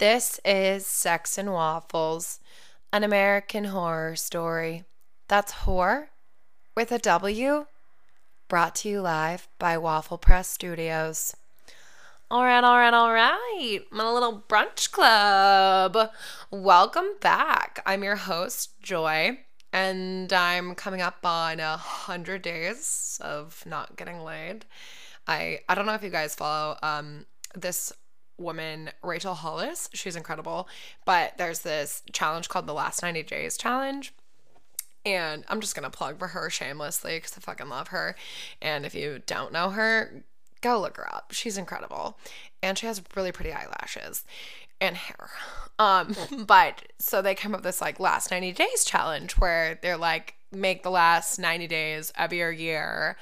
This is Sex and Waffles, an American horror story. That's whore with a W, brought to you live by Waffle Press Studios. All right, all right, all right. My little brunch club. Welcome back. I'm your host, Joy, and I'm coming up on a hundred days of not getting laid. I I don't know if you guys follow um this woman, Rachel Hollis. She's incredible. But there's this challenge called the Last 90 Days Challenge. And I'm just going to plug for her shamelessly because I fucking love her. And if you don't know her, go look her up. She's incredible. And she has really pretty eyelashes and hair. Um, but so they come up with this like last 90 days challenge where they're like, make the last 90 days of your year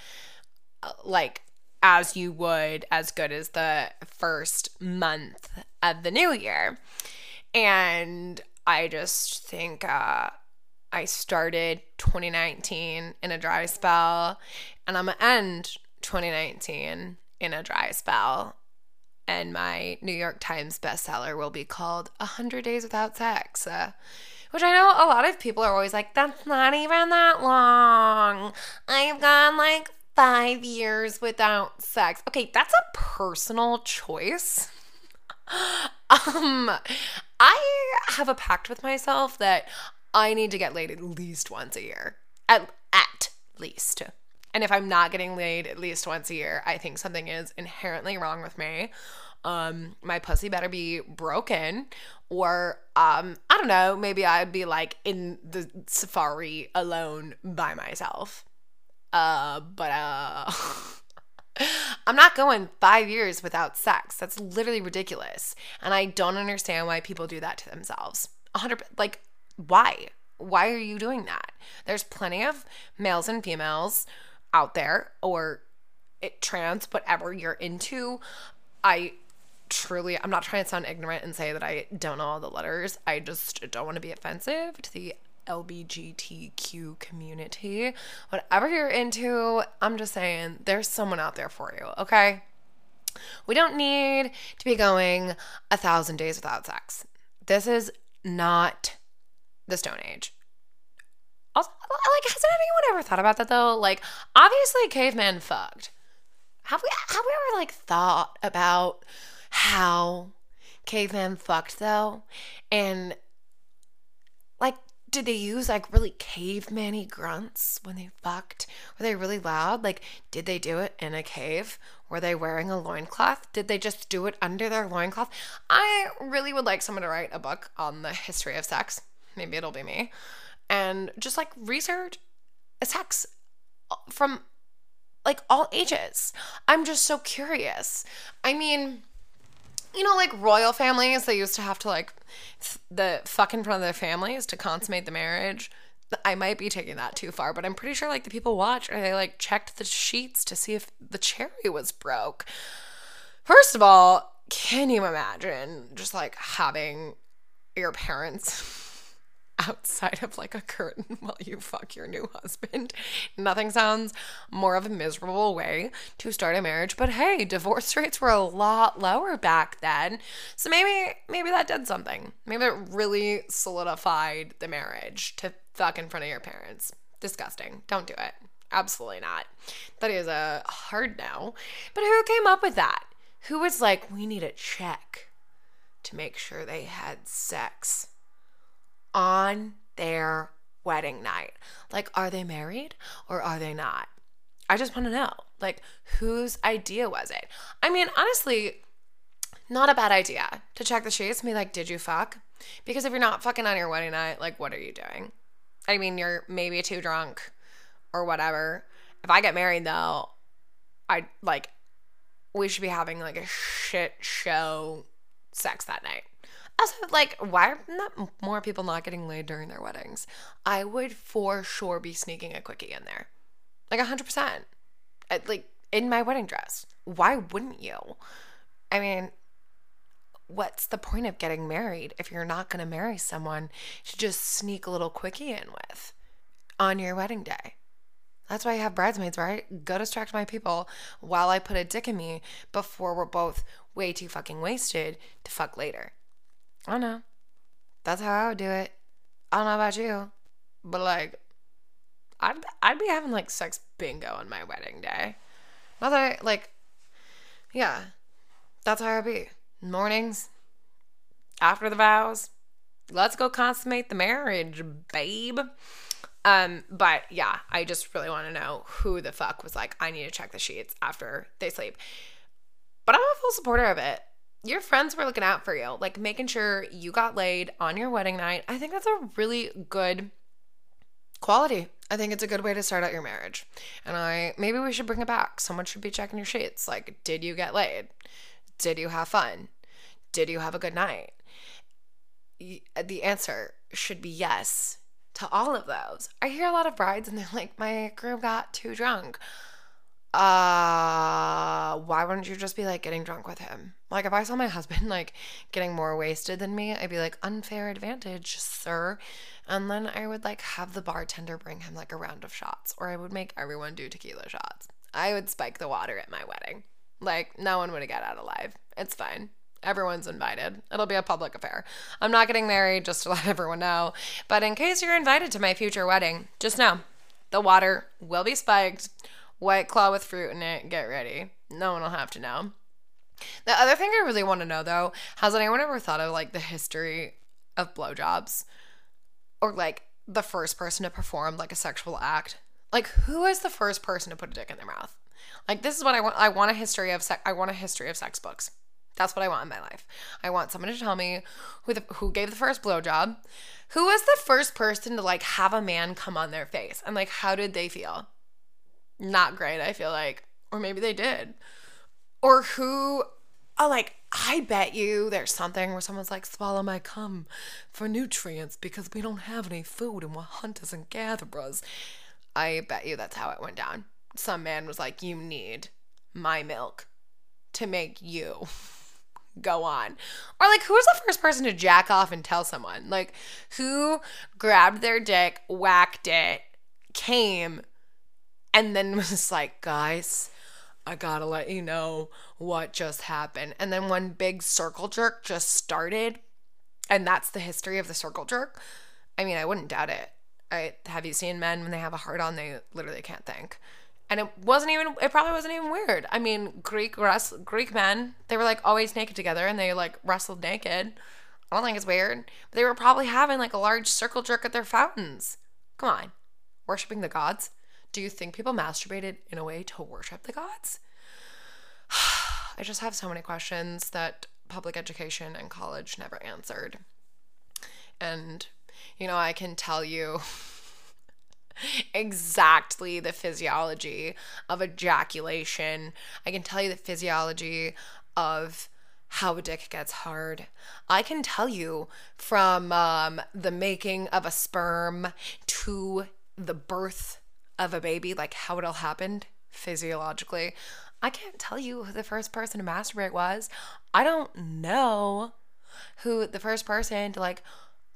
uh, like as you would as good as the first month of the new year. And I just think uh, I started 2019 in a dry spell, and I'm gonna end 2019 in a dry spell. And my New York Times bestseller will be called 100 Days Without Sex. Uh, which I know a lot of people are always like, that's not even that long. I've gone like five years without sex. Okay, that's a personal choice. um, I have a pact with myself that I need to get laid at least once a year. At, at least. And if I'm not getting laid at least once a year, I think something is inherently wrong with me. Um, my pussy better be broken, or um, I don't know, maybe I'd be like in the safari alone by myself. Uh, but uh, I'm not going five years without sex. That's literally ridiculous, and I don't understand why people do that to themselves. Hundred, like, why? Why are you doing that? There's plenty of males and females out there, or it, trans, whatever you're into. I truly, I'm not trying to sound ignorant and say that I don't know all the letters. I just don't want to be offensive to the LBGTQ community, whatever you're into, I'm just saying there's someone out there for you, okay? We don't need to be going a thousand days without sex. This is not the Stone Age. Also, like, hasn't anyone ever thought about that though? Like, obviously, caveman fucked. Have we have we ever like thought about how caveman fucked though? And did they use like really caveman y grunts when they fucked? Were they really loud? Like, did they do it in a cave? Were they wearing a loincloth? Did they just do it under their loincloth? I really would like someone to write a book on the history of sex. Maybe it'll be me. And just like research sex uh, from like all ages. I'm just so curious. I mean, you know, like royal families, they used to have to like the fuck in front of their families to consummate the marriage. I might be taking that too far, but I'm pretty sure like the people watch or they like checked the sheets to see if the cherry was broke. First of all, can you imagine just like having your parents outside of like a curtain while you fuck your new husband. Nothing sounds more of a miserable way to start a marriage, but hey, divorce rates were a lot lower back then. So maybe maybe that did something. Maybe it really solidified the marriage to fuck in front of your parents. Disgusting. Don't do it. Absolutely not. That is a hard no. But who came up with that? Who was like, we need a check to make sure they had sex? On their wedding night. Like, are they married or are they not? I just want to know, like, whose idea was it? I mean, honestly, not a bad idea to check the sheets and be like, did you fuck? Because if you're not fucking on your wedding night, like, what are you doing? I mean, you're maybe too drunk or whatever. If I get married, though, I like, we should be having like a shit show sex that night. Also, like, why are not more people not getting laid during their weddings? I would for sure be sneaking a quickie in there, like hundred percent, like in my wedding dress. Why wouldn't you? I mean, what's the point of getting married if you're not to marry someone to just sneak a little quickie in with on your wedding day? That's why I have bridesmaids, right? Go distract my people while I put a dick in me before we're both way too fucking wasted to fuck later. I don't know. That's how I would do it. I don't know about you, but like, I'd I'd be having like sex bingo on my wedding day. Mother, like, yeah, that's how I'd be. Mornings, after the vows, let's go consummate the marriage, babe. Um, but yeah, I just really want to know who the fuck was like, I need to check the sheets after they sleep. But I'm a full supporter of it. Your friends were looking out for you, like making sure you got laid on your wedding night. I think that's a really good quality. I think it's a good way to start out your marriage. And I maybe we should bring it back. Someone should be checking your sheets. Like, did you get laid? Did you have fun? Did you have a good night? The answer should be yes to all of those. I hear a lot of brides and they're like, my groom got too drunk. Uh, why wouldn't you just be like getting drunk with him? Like, if I saw my husband like getting more wasted than me, I'd be like, unfair advantage, sir. And then I would like have the bartender bring him like a round of shots, or I would make everyone do tequila shots. I would spike the water at my wedding. Like, no one would get out alive. It's fine. Everyone's invited. It'll be a public affair. I'm not getting married, just to let everyone know. But in case you're invited to my future wedding, just know the water will be spiked. White claw with fruit in it. Get ready. No one will have to know. The other thing I really want to know though, has anyone ever thought of like the history of blowjobs? Or like the first person to perform like a sexual act? Like who is the first person to put a dick in their mouth? Like this is what I want. I want a history of sex. I want a history of sex books. That's what I want in my life. I want someone to tell me who the, who gave the first blowjob, who was the first person to like have a man come on their face, and like how did they feel? Not great, I feel like, or maybe they did, or who. Oh, like I bet you there's something where someone's like, swallow my cum for nutrients because we don't have any food and we're hunters and gatherers. I bet you that's how it went down. Some man was like, you need my milk to make you go on. Or like who was the first person to jack off and tell someone? Like who grabbed their dick, whacked it, came, and then was like, guys, I gotta let you know what just happened. And then one big circle jerk just started. And that's the history of the circle jerk. I mean, I wouldn't doubt it. I have you seen men when they have a heart on, they literally can't think and it wasn't even it probably wasn't even weird i mean greek greek men they were like always naked together and they like wrestled naked i don't think it's weird but they were probably having like a large circle jerk at their fountains come on worshiping the gods do you think people masturbated in a way to worship the gods i just have so many questions that public education and college never answered and you know i can tell you exactly the physiology of ejaculation. I can tell you the physiology of how a dick gets hard. I can tell you from um, the making of a sperm to the birth of a baby, like how it all happened physiologically. I can't tell you who the first person to masturbate was. I don't know who the first person to like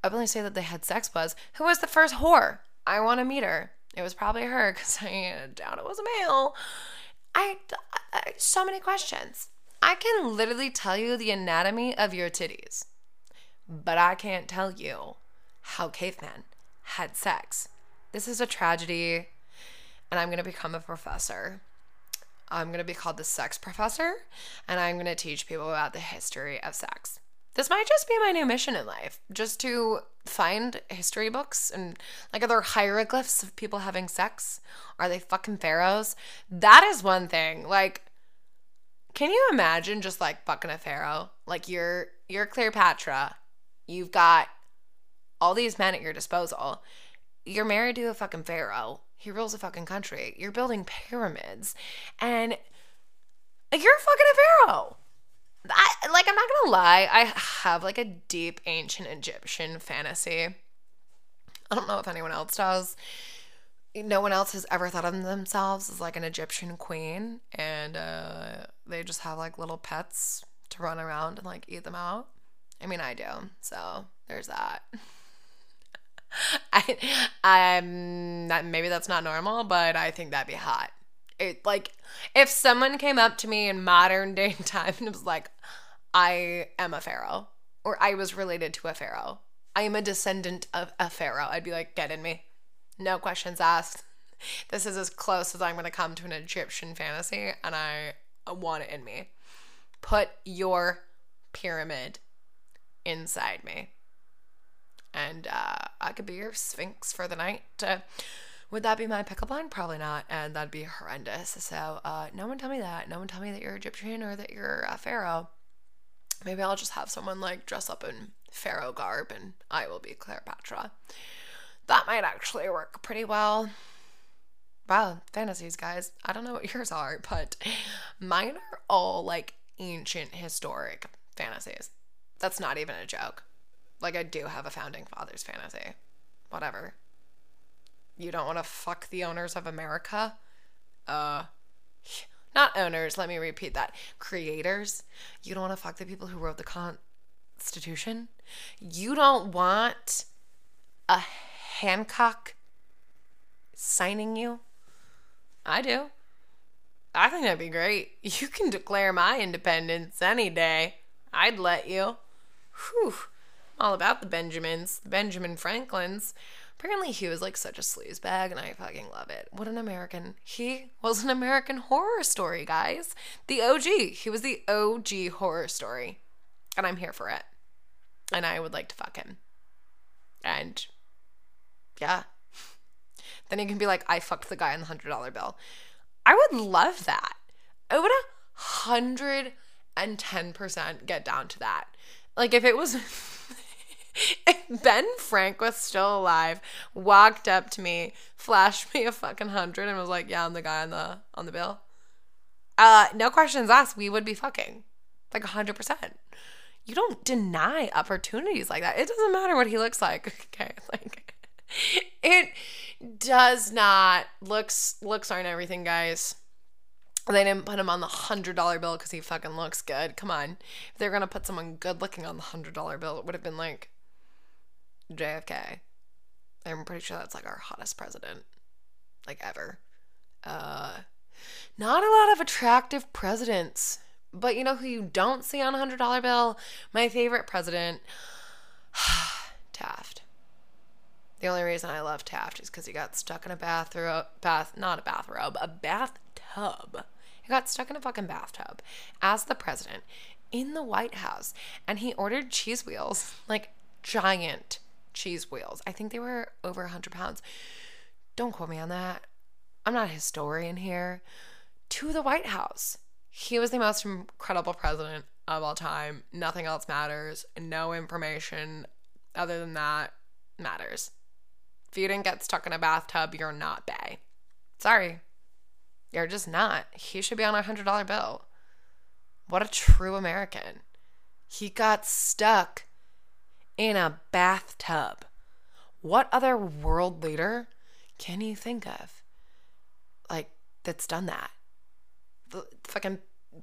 openly say that they had sex was. Who was the first whore? I want to meet her. It was probably her because I doubt it was a male. I, I, so many questions. I can literally tell you the anatomy of your titties, but I can't tell you how cavemen had sex. This is a tragedy, and I'm gonna become a professor. I'm gonna be called the sex professor, and I'm gonna teach people about the history of sex. This might just be my new mission in life, just to find history books and like are there hieroglyphs of people having sex? Are they fucking pharaohs? That is one thing. Like can you imagine just like fucking a pharaoh? Like you're you're Cleopatra. You've got all these men at your disposal. You're married to a fucking pharaoh. He rules a fucking country. You're building pyramids and you're a fucking a pharaoh. I like I'm not gonna lie, I have like a deep ancient Egyptian fantasy. I don't know if anyone else does. No one else has ever thought of themselves as like an Egyptian queen, and uh, they just have like little pets to run around and like eat them out. I mean, I do, so there's that. I, I'm not, maybe that's not normal, but I think that'd be hot it like if someone came up to me in modern day time and was like, I am a pharaoh. or I was related to a pharaoh. I am a descendant of a pharaoh. I'd be like, get in me. No questions asked. This is as close as I'm going to come to an Egyptian fantasy, and I want it in me. Put your pyramid inside me. And uh, I could be your sphinx for the night. Uh, would that be my pickup line? Probably not. And that'd be horrendous. So uh, no one tell me that. No one tell me that you're Egyptian or that you're a pharaoh. Maybe I'll just have someone like dress up in pharaoh garb and I will be Cleopatra. That might actually work pretty well. Wow, fantasies, guys. I don't know what yours are, but mine are all like ancient historic fantasies. That's not even a joke. Like, I do have a founding fathers fantasy. Whatever. You don't want to fuck the owners of America? Uh, not owners, let me repeat that. Creators. You don't want to fuck the people who wrote the Constitution? You don't want a Hancock signing you? I do. I think that'd be great. You can declare my independence any day. I'd let you. Whew. All about the Benjamins, the Benjamin Franklins. Apparently, he was like such a sleazebag, and I fucking love it. What an American. He was an American horror story, guys. The OG. He was the OG horror story. And I'm here for it. And I would like to fuck him. And yeah. Then he can be like, I fucked the guy on the $100 bill. I would love that. I would a 110% get down to that. Like, if it was. Ben Frank was still alive, walked up to me, flashed me a fucking hundred, and was like, "Yeah, I'm the guy on the on the bill," uh, no questions asked, we would be fucking like hundred percent. You don't deny opportunities like that. It doesn't matter what he looks like. Okay, like it does not looks looks aren't everything, guys. They didn't put him on the hundred dollar bill because he fucking looks good. Come on, if they're gonna put someone good looking on the hundred dollar bill, it would have been like JFK. I'm pretty sure that's like our hottest president, like ever. Uh, not a lot of attractive presidents, but you know who you don't see on a hundred dollar bill? My favorite president, Taft. The only reason I love Taft is because he got stuck in a bathrobe, bath, not a bathrobe, a bathtub. He got stuck in a fucking bathtub as the president in the White House, and he ordered cheese wheels, like giant cheese wheels. I think they were over 100 pounds. Don't quote me on that. I'm not a historian here. To the White House. He was the most incredible president of all time. Nothing else matters. No information other than that matters. If you didn't get stuck in a bathtub, you're not Bay. Sorry. You're just not. He should be on a $100 bill. What a true American. He got stuck in a bathtub. What other world leader can you think of? Like, that's done that? The fucking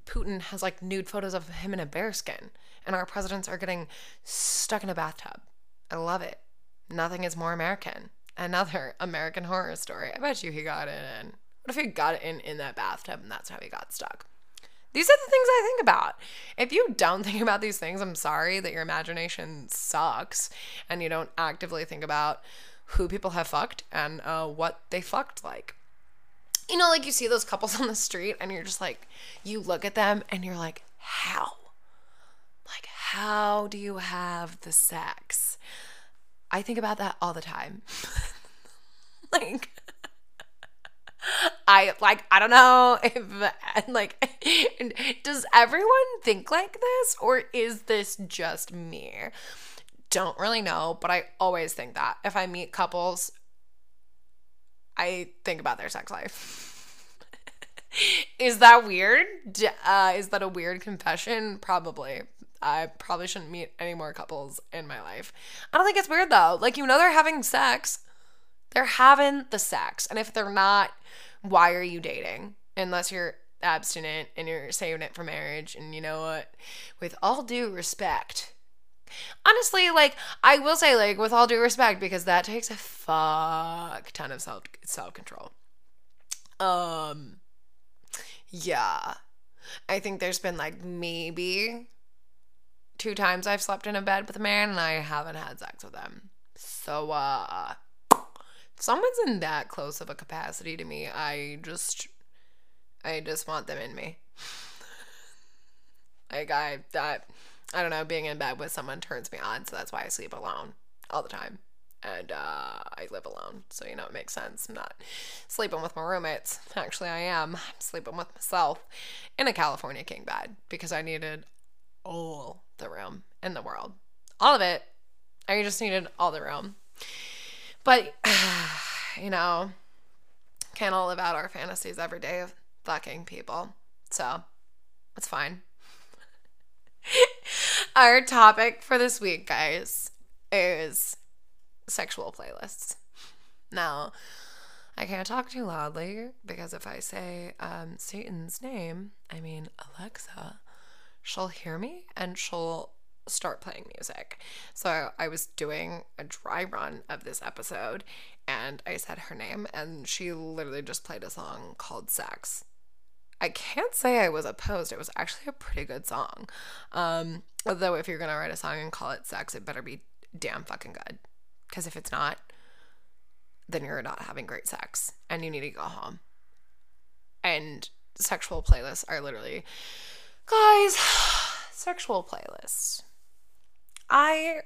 Putin has like nude photos of him in a bearskin, and our presidents are getting stuck in a bathtub. I love it. Nothing is more American another American horror story. I bet you he got in. What if he got in in that bathtub and that's how he got stuck? These are the things I think about. If you don't think about these things, I'm sorry that your imagination sucks and you don't actively think about who people have fucked and uh, what they fucked like. You know, like you see those couples on the street and you're just like, you look at them and you're like, how? Like, how do you have the sex? I think about that all the time. like I like I don't know if like does everyone think like this or is this just me? Don't really know, but I always think that. If I meet couples, I think about their sex life. is that weird? Uh, is that a weird confession? Probably. I probably shouldn't meet any more couples in my life. I don't think it's weird though. Like, you know, they're having sex. They're having the sex. And if they're not, why are you dating? Unless you're abstinent and you're saving it for marriage. And you know what? With all due respect, honestly, like, I will say, like, with all due respect, because that takes a fuck ton of self self control. Um, yeah. I think there's been like maybe two times I've slept in a bed with a man and I haven't had sex with him. So, uh, someone's in that close of a capacity to me, I just, I just want them in me. like, I, that, I don't know, being in bed with someone turns me on, so that's why I sleep alone all the time. And uh, I live alone, so you know it makes sense. I'm not sleeping with my roommates. Actually, I am. I'm sleeping with myself in a California king bed because I needed all the room in the world. All of it. I just needed all the room. But, you know, can't all live out our fantasies every day of fucking people. So, it's fine. our topic for this week, guys, is sexual playlists. Now, I can't talk too loudly because if I say um, Satan's name, I mean Alexa, she'll hear me and she'll start playing music. So I was doing a dry run of this episode and I said her name and she literally just played a song called Sex. I can't say I was opposed. It was actually a pretty good song. Um, although if you're gonna write a song and call it sex, it better be damn fucking good. Because if it's not, then you're not having great sex and you need to go home. And sexual playlists are literally, guys, sexual playlists. I.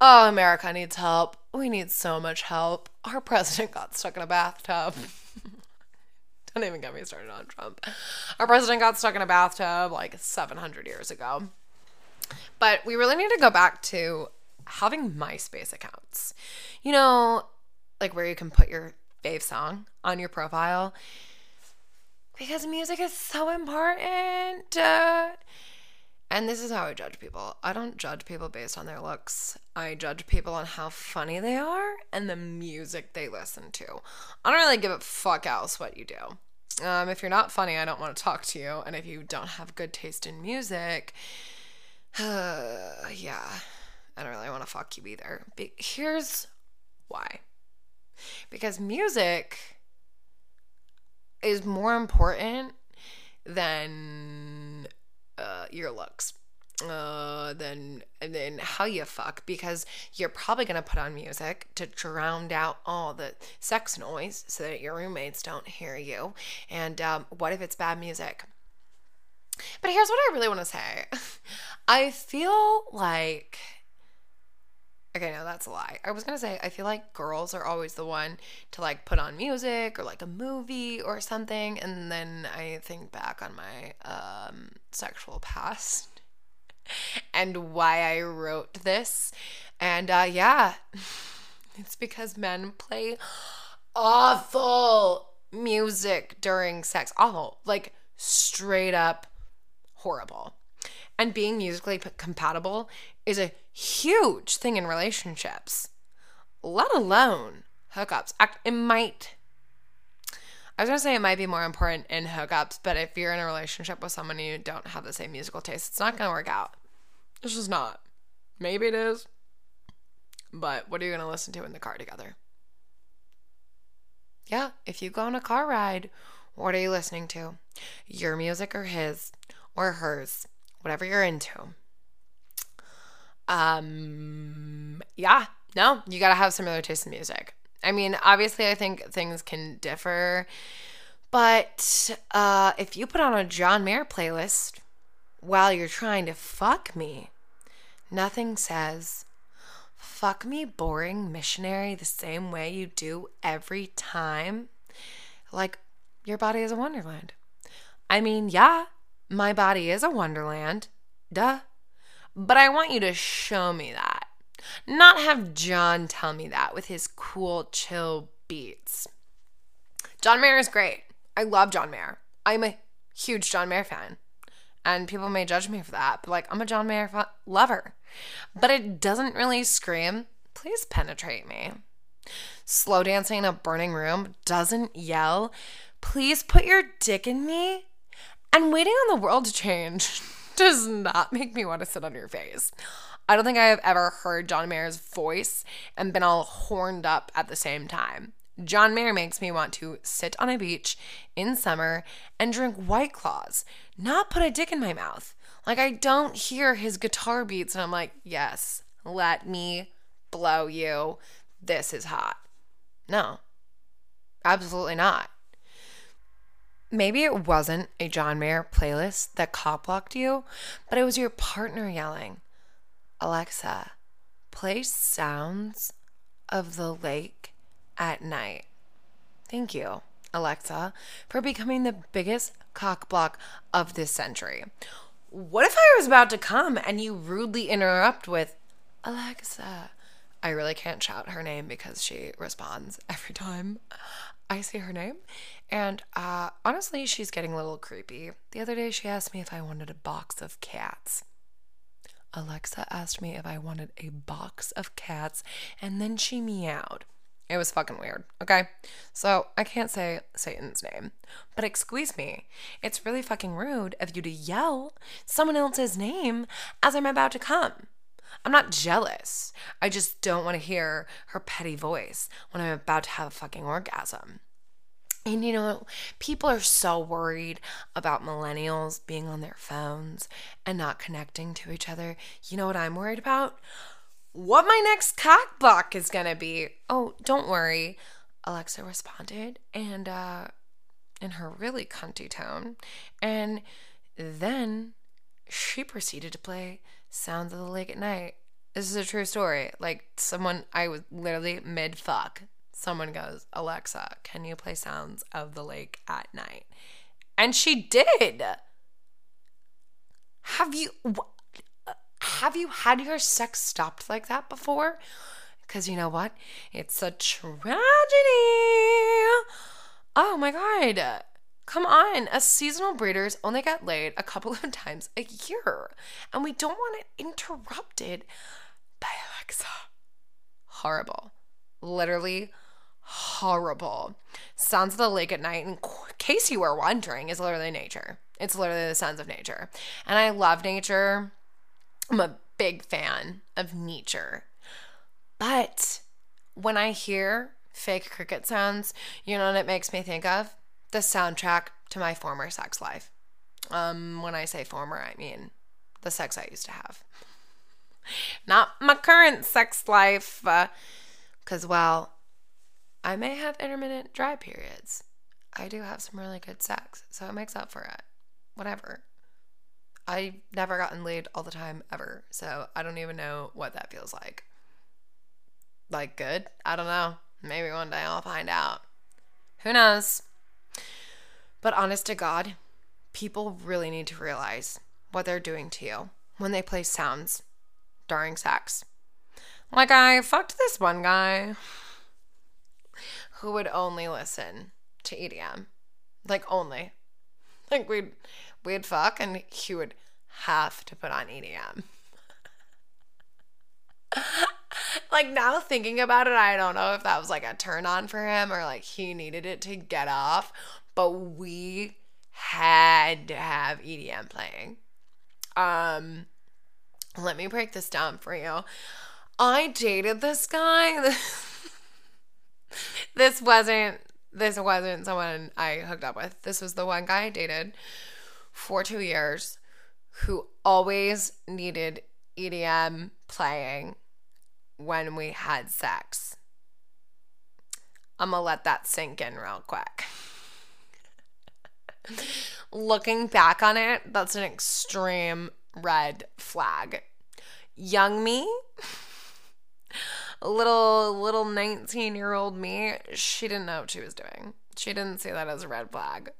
oh, America needs help. We need so much help. Our president got stuck in a bathtub. Don't even get me started on Trump. Our president got stuck in a bathtub like 700 years ago. But we really need to go back to having MySpace accounts. You know, like where you can put your fave song on your profile. Because music is so important. Uh, and this is how I judge people. I don't judge people based on their looks. I judge people on how funny they are and the music they listen to. I don't really give a fuck else what you do. Um, if you're not funny, I don't want to talk to you. And if you don't have good taste in music, uh, yeah, I don't really want to fuck you either. But here's why. Because music is more important than uh, your looks uh then and then how you fuck because you're probably to put on music to drown out all the sex noise so that your roommates don't hear you. And um, what if it's bad music? But here's what i really want to say. I feel like Okay, no, that's a lie. I was gonna say I feel like girls are always the one to like put on music or like a movie or something, and then I think back on my um, sexual past and why I wrote this, and uh, yeah, it's because men play awful music during sex, awful, like straight up horrible. And being musically compatible is a huge thing in relationships, let alone hookups. It might, I was gonna say it might be more important in hookups, but if you're in a relationship with someone you don't have the same musical taste, it's not gonna work out. It's just not. Maybe it is, but what are you gonna listen to in the car together? Yeah, if you go on a car ride, what are you listening to? Your music or his or hers, whatever you're into. Um, yeah, no, you got to have similar taste in music. I mean, obviously, I think things can differ, but uh, if you put on a John Mayer playlist while you're trying to fuck me, nothing says fuck me boring missionary the same way you do every time. Like, your body is a wonderland. I mean, yeah, my body is a wonderland. Duh. But I want you to show me that. Not have John tell me that with his cool, chill beats. John Mayer is great. I love John Mayer. I'm a huge John Mayer fan. And people may judge me for that, but like, I'm a John Mayer fa- lover. But it doesn't really scream, please penetrate me. Slow dancing in a burning room doesn't yell, please put your dick in me. And waiting on the world to change does not make me want to sit on your face. I don't think I have ever heard John Mayer's voice and been all horned up at the same time. John Mayer makes me want to sit on a beach in summer and drink White Claws, not put a dick in my mouth. Like, I don't hear his guitar beats and I'm like, yes, let me blow you. This is hot. No, absolutely not. Maybe it wasn't a John Mayer playlist that cop blocked you, but it was your partner yelling, Alexa, play sounds of the lake at night. Thank you, Alexa, for becoming the biggest cock block of this century. What if I was about to come and you rudely interrupt with, Alexa? I really can't shout her name because she responds every time I see her name. And uh, honestly, she's getting a little creepy. The other day, she asked me if I wanted a box of cats. Alexa asked me if I wanted a box of cats, and then she meowed. It was fucking weird, okay? So I can't say Satan's name, but excuse me, it's really fucking rude of you to yell someone else's name as I'm about to come. I'm not jealous. I just don't want to hear her petty voice when I'm about to have a fucking orgasm. And you know, people are so worried about millennials being on their phones and not connecting to each other. You know what I'm worried about? What my next cock block is gonna be. Oh, don't worry. Alexa responded and uh in her really cunty tone. And then she proceeded to play Sounds of the Lake at Night. This is a true story. Like someone I was literally mid fuck someone goes, Alexa, can you play sounds of the lake at night? And she did. Have you have you had your sex stopped like that before? Because you know what? It's a tragedy. Oh my god. Come on, us seasonal breeders only get laid a couple of times a year, and we don't want it interrupted by Alexa. Horrible. Literally horrible. Sounds of the lake at night, in case you were wondering, is literally nature. It's literally the sounds of nature. And I love nature. I'm a big fan of nature. But when I hear fake cricket sounds, you know what it makes me think of? The soundtrack to my former sex life. Um, when I say former, I mean the sex I used to have. Not my current sex life. Because, uh, well, I may have intermittent dry periods. I do have some really good sex, so it makes up for it. Whatever. I've never gotten laid all the time ever, so I don't even know what that feels like. Like, good? I don't know. Maybe one day I'll find out. Who knows? But honest to God, people really need to realize what they're doing to you when they play sounds during sex. Like, I fucked this one guy who would only listen to EDM. Like only. Like we'd we'd fuck and he would have to put on EDM. like now thinking about it, I don't know if that was like a turn on for him or like he needed it to get off, but we had to have EDM playing. Um let me break this down for you. I dated this guy. this wasn't this wasn't someone I hooked up with. This was the one guy I dated for two years who always needed EDM playing when we had sex. I'm gonna let that sink in real quick. Looking back on it, that's an extreme red flag. Young me little little 19 year old me, she didn't know what she was doing. She didn't see that as a red flag.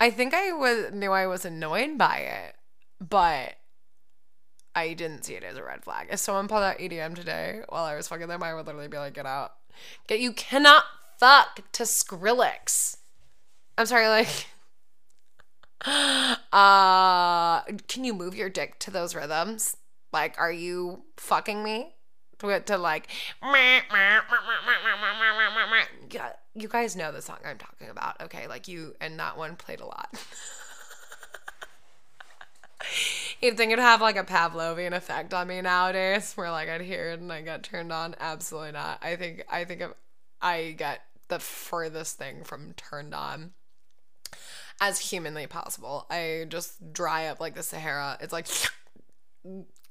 I think I was knew I was annoyed by it, but I didn't see it as a red flag. If someone pulled out EDM today while I was fucking them, I would literally be like, "Get out! Get you cannot fuck to Skrillex." I'm sorry, like. Uh, can you move your dick to those rhythms? Like, are you fucking me? To, to like you guys know the song I'm talking about, okay? Like you and that one played a lot. You'd think it'd have like a Pavlovian effect on me nowadays, where like I'd hear it and I get turned on. Absolutely not. I think I think I get the furthest thing from turned on. as humanly possible. I just dry up like the Sahara. It's like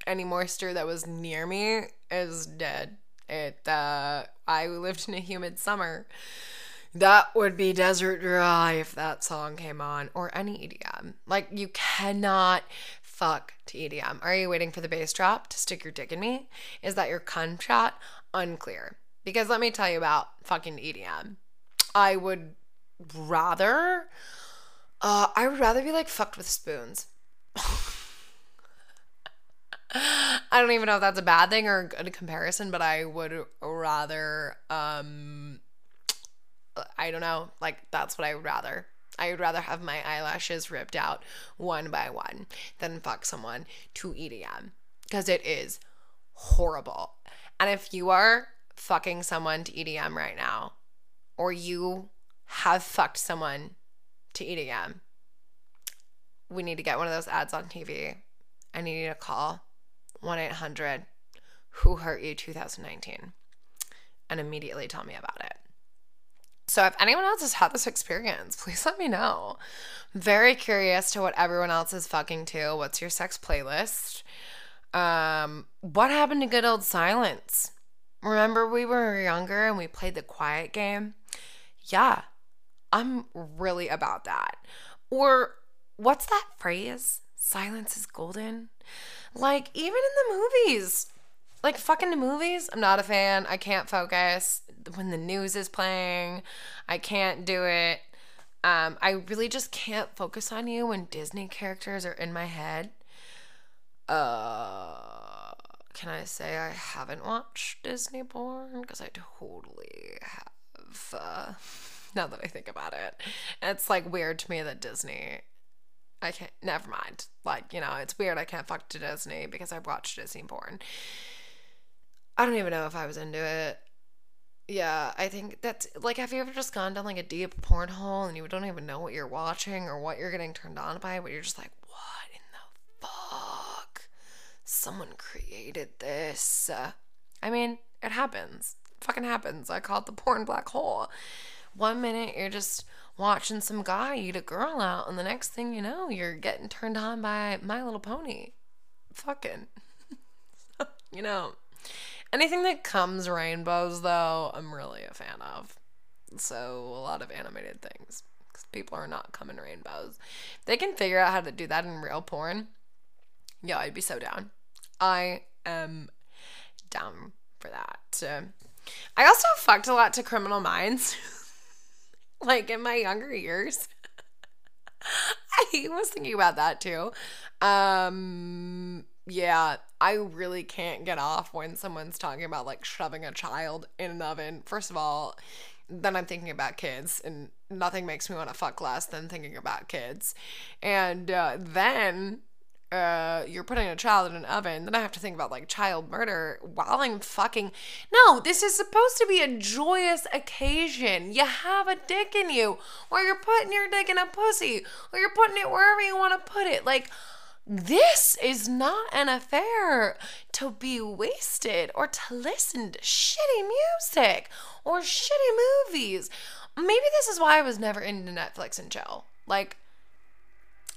any moisture that was near me is dead. It uh I lived in a humid summer. That would be desert dry if that song came on or any EDM. Like you cannot fuck to EDM. Are you waiting for the bass drop to stick your dick in me? Is that your cum shot? Unclear. Because let me tell you about fucking EDM. I would rather uh I would rather be like fucked with spoons. I don't even know if that's a bad thing or a good comparison, but I would rather um I don't know, like that's what I would rather. I would rather have my eyelashes ripped out one by one than fuck someone to EDM because it is horrible. And if you are fucking someone to EDM right now, or you have fucked someone to EDM, we need to get one of those ads on TV. I need you to call 1 800 Who Hurt You 2019 and immediately tell me about it. So if anyone else has had this experience, please let me know. Very curious to what everyone else is fucking to. What's your sex playlist? Um, what happened to good old silence? Remember we were younger and we played the quiet game? Yeah, I'm really about that. Or what's that phrase? Silence is golden. Like, even in the movies, like fucking the movies, I'm not a fan. I can't focus when the news is playing. I can't do it. Um, I really just can't focus on you when Disney characters are in my head. Uh, can I say I haven't watched Disney Born? Because I totally have. Uh, now that I think about it, it's like weird to me that Disney I can't. Never mind. Like you know, it's weird. I can't fuck to Disney because I watched Disney porn. I don't even know if I was into it. Yeah, I think that's like, have you ever just gone down like a deep porn hole and you don't even know what you're watching or what you're getting turned on by, but you're just like, what in the fuck? Someone created this. Uh, I mean, it happens. It fucking happens. I call it the porn black hole. One minute you're just watching some guy eat a girl out, and the next thing you know, you're getting turned on by My Little Pony. Fucking. you know, anything that comes rainbows, though, I'm really a fan of. So, a lot of animated things. Because people are not coming rainbows. If they can figure out how to do that in real porn, yeah, I'd be so down. I am down for that. I also fucked a lot to Criminal Minds. like in my younger years. I was thinking about that too. Um, yeah, I really can't get off when someone's talking about like shoving a child in an oven. First of all, then I'm thinking about kids, and nothing makes me want to fuck less than thinking about kids. And uh, then uh, you're putting a child in an oven, then I have to think about like child murder while I'm fucking. No, this is supposed to be a joyous occasion. You have a dick in you, or you're putting your dick in a pussy, or you're putting it wherever you want to put it. Like, this is not an affair to be wasted or to listen to shitty music or shitty movies. Maybe this is why I was never into Netflix and chill. Like,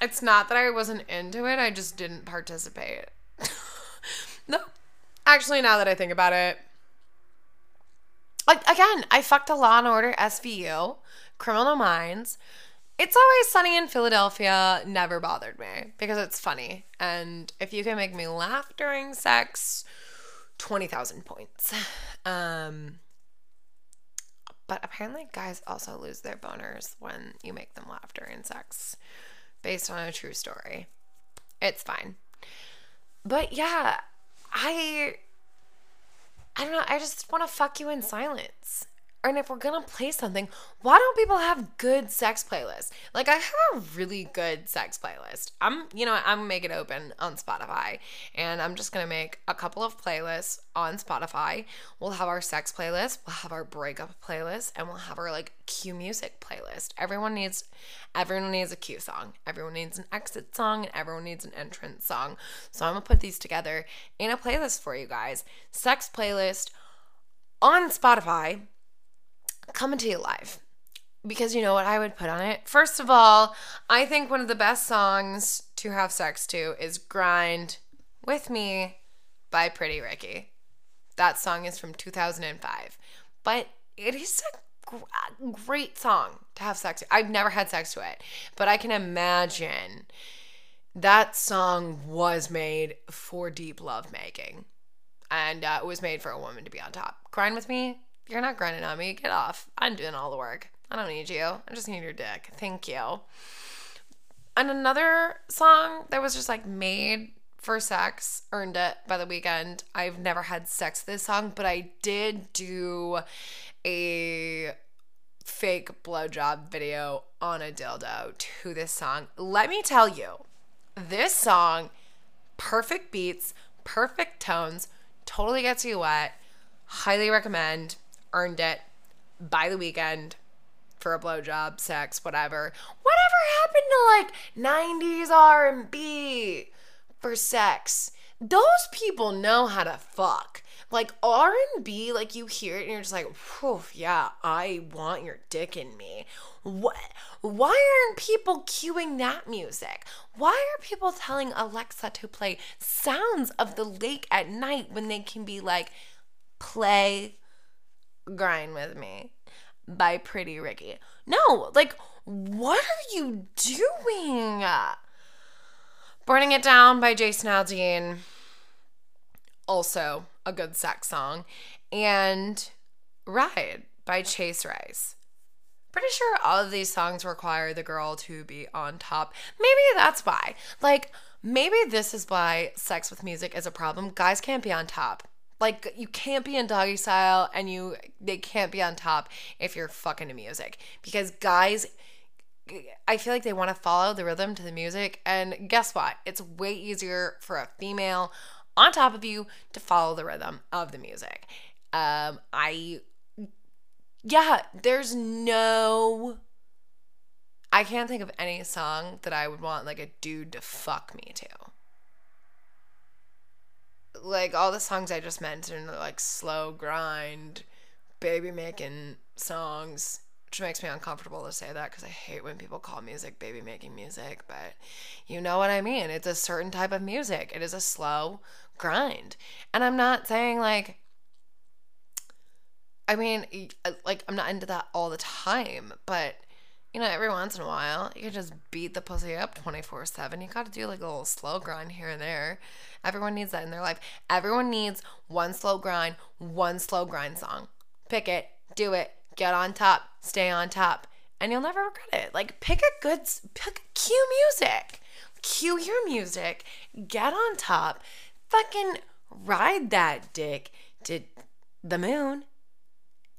it's not that I wasn't into it, I just didn't participate. no. Actually, now that I think about it, like again, I fucked a Law and Order SVU, Criminal Minds. It's always sunny in Philadelphia never bothered me because it's funny. And if you can make me laugh during sex, 20,000 points. Um, but apparently, guys also lose their boners when you make them laugh during sex based on a true story. It's fine. But yeah, I I don't know, I just want to fuck you in silence and if we're gonna play something, why don't people have good sex playlists? Like I have a really good sex playlist. I'm, you know, I'm gonna make it open on Spotify, and I'm just gonna make a couple of playlists on Spotify. We'll have our sex playlist, we'll have our breakup playlist, and we'll have our like Q music playlist. Everyone needs, everyone needs a Q song. Everyone needs an exit song, and everyone needs an entrance song. So I'm gonna put these together in a playlist for you guys. Sex playlist on Spotify coming to you live. because you know what I would put on it? First of all, I think one of the best songs to have sex to is Grind with Me by Pretty Ricky. That song is from 2005. But it is a great song to have sex to. I've never had sex to it, but I can imagine that song was made for deep love making. And uh, it was made for a woman to be on top. Grind with me? You're not grinding on me. Get off. I'm doing all the work. I don't need you. I just need your dick. Thank you. And another song that was just like made for sex, earned it by The Weeknd. I've never had sex this song, but I did do a fake blowjob video on a dildo to this song. Let me tell you, this song, perfect beats, perfect tones, totally gets you wet. Highly recommend. Earned it by The Weeknd for a blowjob, sex, whatever. Whatever happened to like 90s R&B for sex? Those people know how to fuck. Like R&B, like you hear it and you're just like, whew, yeah, I want your dick in me. What? Why aren't people cueing that music? Why are people telling Alexa to play sounds of the lake at night when they can be like, play Grind with Me by Pretty Ricky? No, like, what are you doing? Burning It Down by Jason Aldean. Also a good sex song. And Ride by Chase Rice. Pretty sure all of these songs require the girl to be on top. Maybe that's why. Like, maybe this is why sex with music is a problem. Guys can't be on top. Like you can't be in doggy style and you they can't be on top if you're fucking to music. Because guys I feel like they want to follow the rhythm to the music and guess what? It's way easier for a female on top of you to follow the rhythm of the music. Um I yeah, there's no I can't think of any song that I would want like a dude to fuck me to like all the songs I just mentioned like slow grind, baby making songs, which makes me uncomfortable to say that because I hate when people call music baby making music, but you know what I mean. It's a certain type of music. It is a slow grind. And I'm not saying like I mean, uh, like I'm not into that all the time, but you know, every once in a while, you can just beat the pussy up 24 7. You got to do like a little slow grind here and there. Everyone needs that in their life. Everyone needs one slow grind, one slow grind song. Pick it, do it, get on top, stay on top, and you'll never regret it. Like, pick a good, pick cue music. Cue your music, get on top, fucking ride that dick to the moon,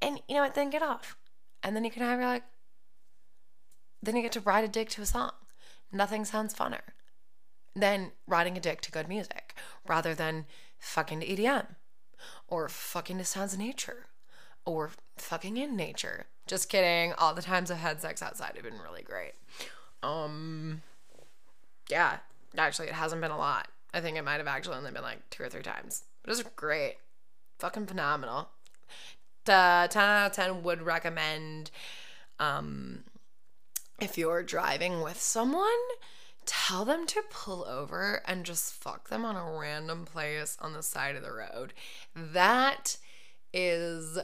and you know what? Then get off. And then you can have your like, then you get to ride a dick to a song. Nothing sounds funner than riding a dick to good music rather than fucking to EDM or fucking to sounds of nature or fucking in nature. Just kidding. All the times I've had sex outside have been really great. Um, yeah, actually, it hasn't been a lot. I think it might have actually only been like two or three times. But it was great. Fucking phenomenal. The 10 out of 10 would recommend um, if you're driving with someone, tell them to pull over and just fuck them on a random place on the side of the road. That is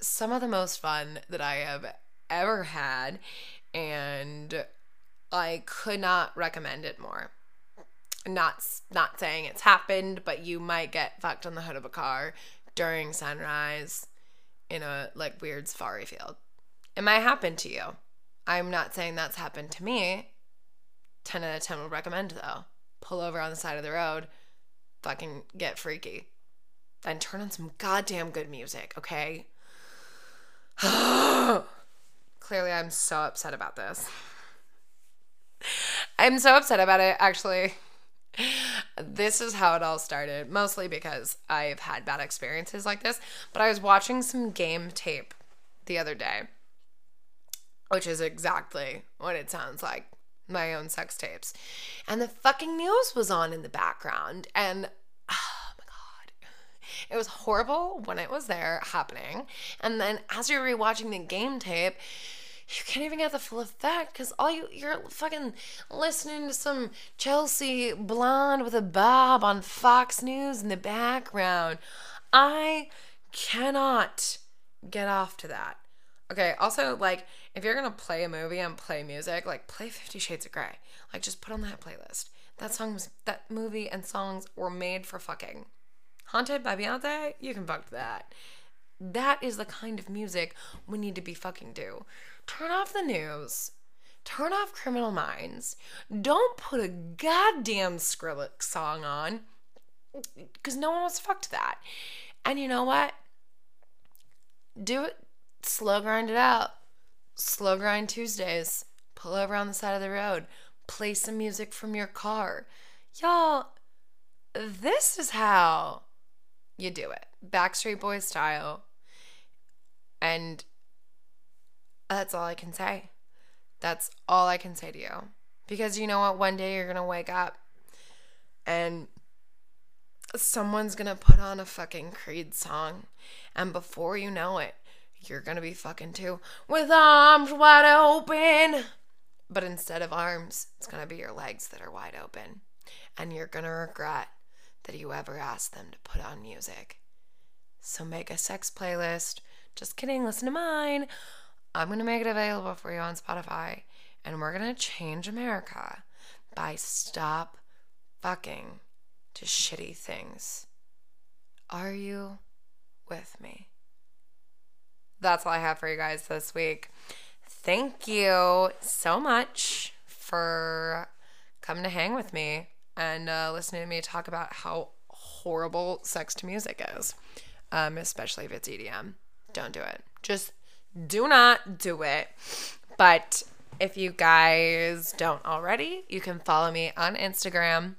some of the most fun that I have ever had, and I could not recommend it more. Not not saying it's happened, but you might get fucked on the hood of a car during sunrise in a like weird safari field. It might happen to you. I'm not saying that's happened to me. 10 out of 10 would recommend though. Pull over on the side of the road, fucking get freaky. And turn on some goddamn good music, okay? Clearly, I'm so upset about this. I'm so upset about it, actually. This is how it all started, mostly because I've had bad experiences like this. But I was watching some game tape the other day which is exactly what it sounds like my own sex tapes. And the fucking news was on in the background. And oh my God. It was horrible when it was there happening. And then as you're rewatching the game tape, you can't even get the full effect because all you you're fucking listening to some Chelsea blonde with a bob on Fox News in the background. I cannot get off to that. Okay, also like if you're gonna play a movie and play music, like play Fifty Shades of Grey. Like just put on that playlist. That song was that movie and songs were made for fucking. Haunted by Beyonce, you can fuck that. That is the kind of music we need to be fucking do. Turn off the news. Turn off Criminal Minds. Don't put a goddamn Skrillex song on because no one wants to fuck to that. And you know what? Do it. Slow grind it out. Slow grind Tuesdays. Pull over on the side of the road. Play some music from your car. Y'all, this is how you do it. Backstreet Boys style. And that's all I can say. That's all I can say to you. Because you know what? One day you're going to wake up and someone's going to put on a fucking Creed song. And before you know it, you're to be fucking too with arms wide open. But instead of arms, it's to be your legs that are wide open. And you're to regret that you ever asked them to put on music. So make a sex playlist. Just kidding, listen to mine. I'm to make it available for you on Spotify. And we're to change America by stop fucking to shitty things. Are you with me? That's all I have for you guys this week. Thank you so much for coming to hang with me and uh, listening to me talk about how horrible sex to music is, um, especially if it's EDM. Don't do it. Just do not do it. But if you guys don't already, you can follow me on Instagram.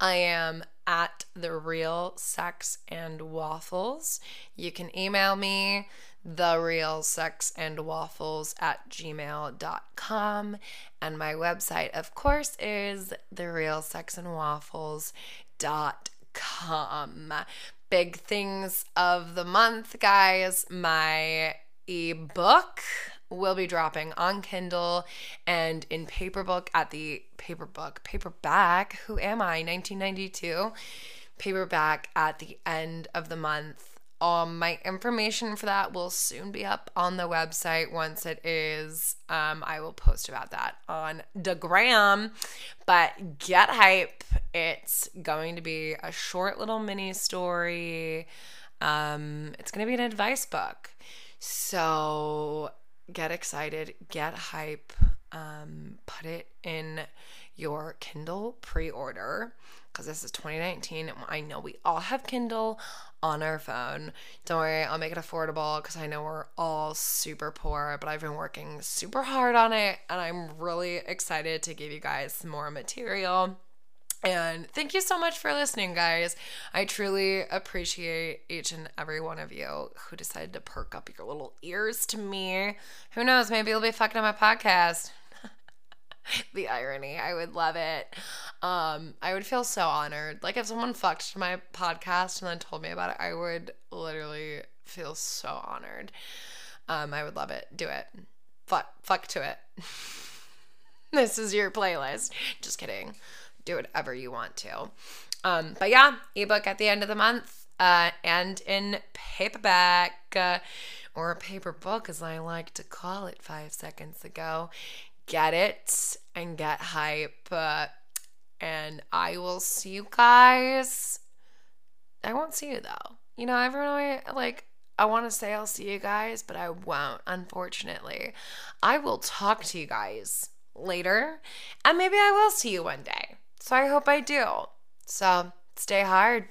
I am at the real sex and waffles. You can email me the real sex and waffles at gmail.com. And my website, of course, is the real sex and waffles.com. Big things of the month, guys. My ebook will be dropping on Kindle and in paperbook at the paperbook, paperback. Who am I? 1992. Paperback at the end of the month. Um, my information for that will soon be up on the website. Once it is, um, I will post about that on the gram. But get hype! It's going to be a short little mini story. Um, it's going to be an advice book. So get excited, get hype, um, put it in your Kindle pre order because this is 2019. I know we all have Kindle on our phone. Don't worry, I'll make it affordable because I know we're all super poor, but I've been working super hard on it and I'm really excited to give you guys some more material. And thank you so much for listening, guys. I truly appreciate each and every one of you who decided to perk up your little ears to me. Who knows? Maybe you'll be fucking on my podcast. the irony. I would love it. Um, I would feel so honored. Like if someone fucked my podcast and then told me about it, I would literally feel so honored. Um, I would love it. Do it. Fuck, fuck to it. this is your playlist. Just kidding do whatever you want to. Um, but yeah, ebook at the end of the month uh, and in paperback uh, or a paper book, as I like to call it five seconds ago. Get it and get hype. Uh, and I will see you guys. I won't see you though. You know, everyone like I want to say I'll see you guys, but I won't, unfortunately. I will talk to you guys later, and maybe I will see you one day. So I hope I do. So stay hard.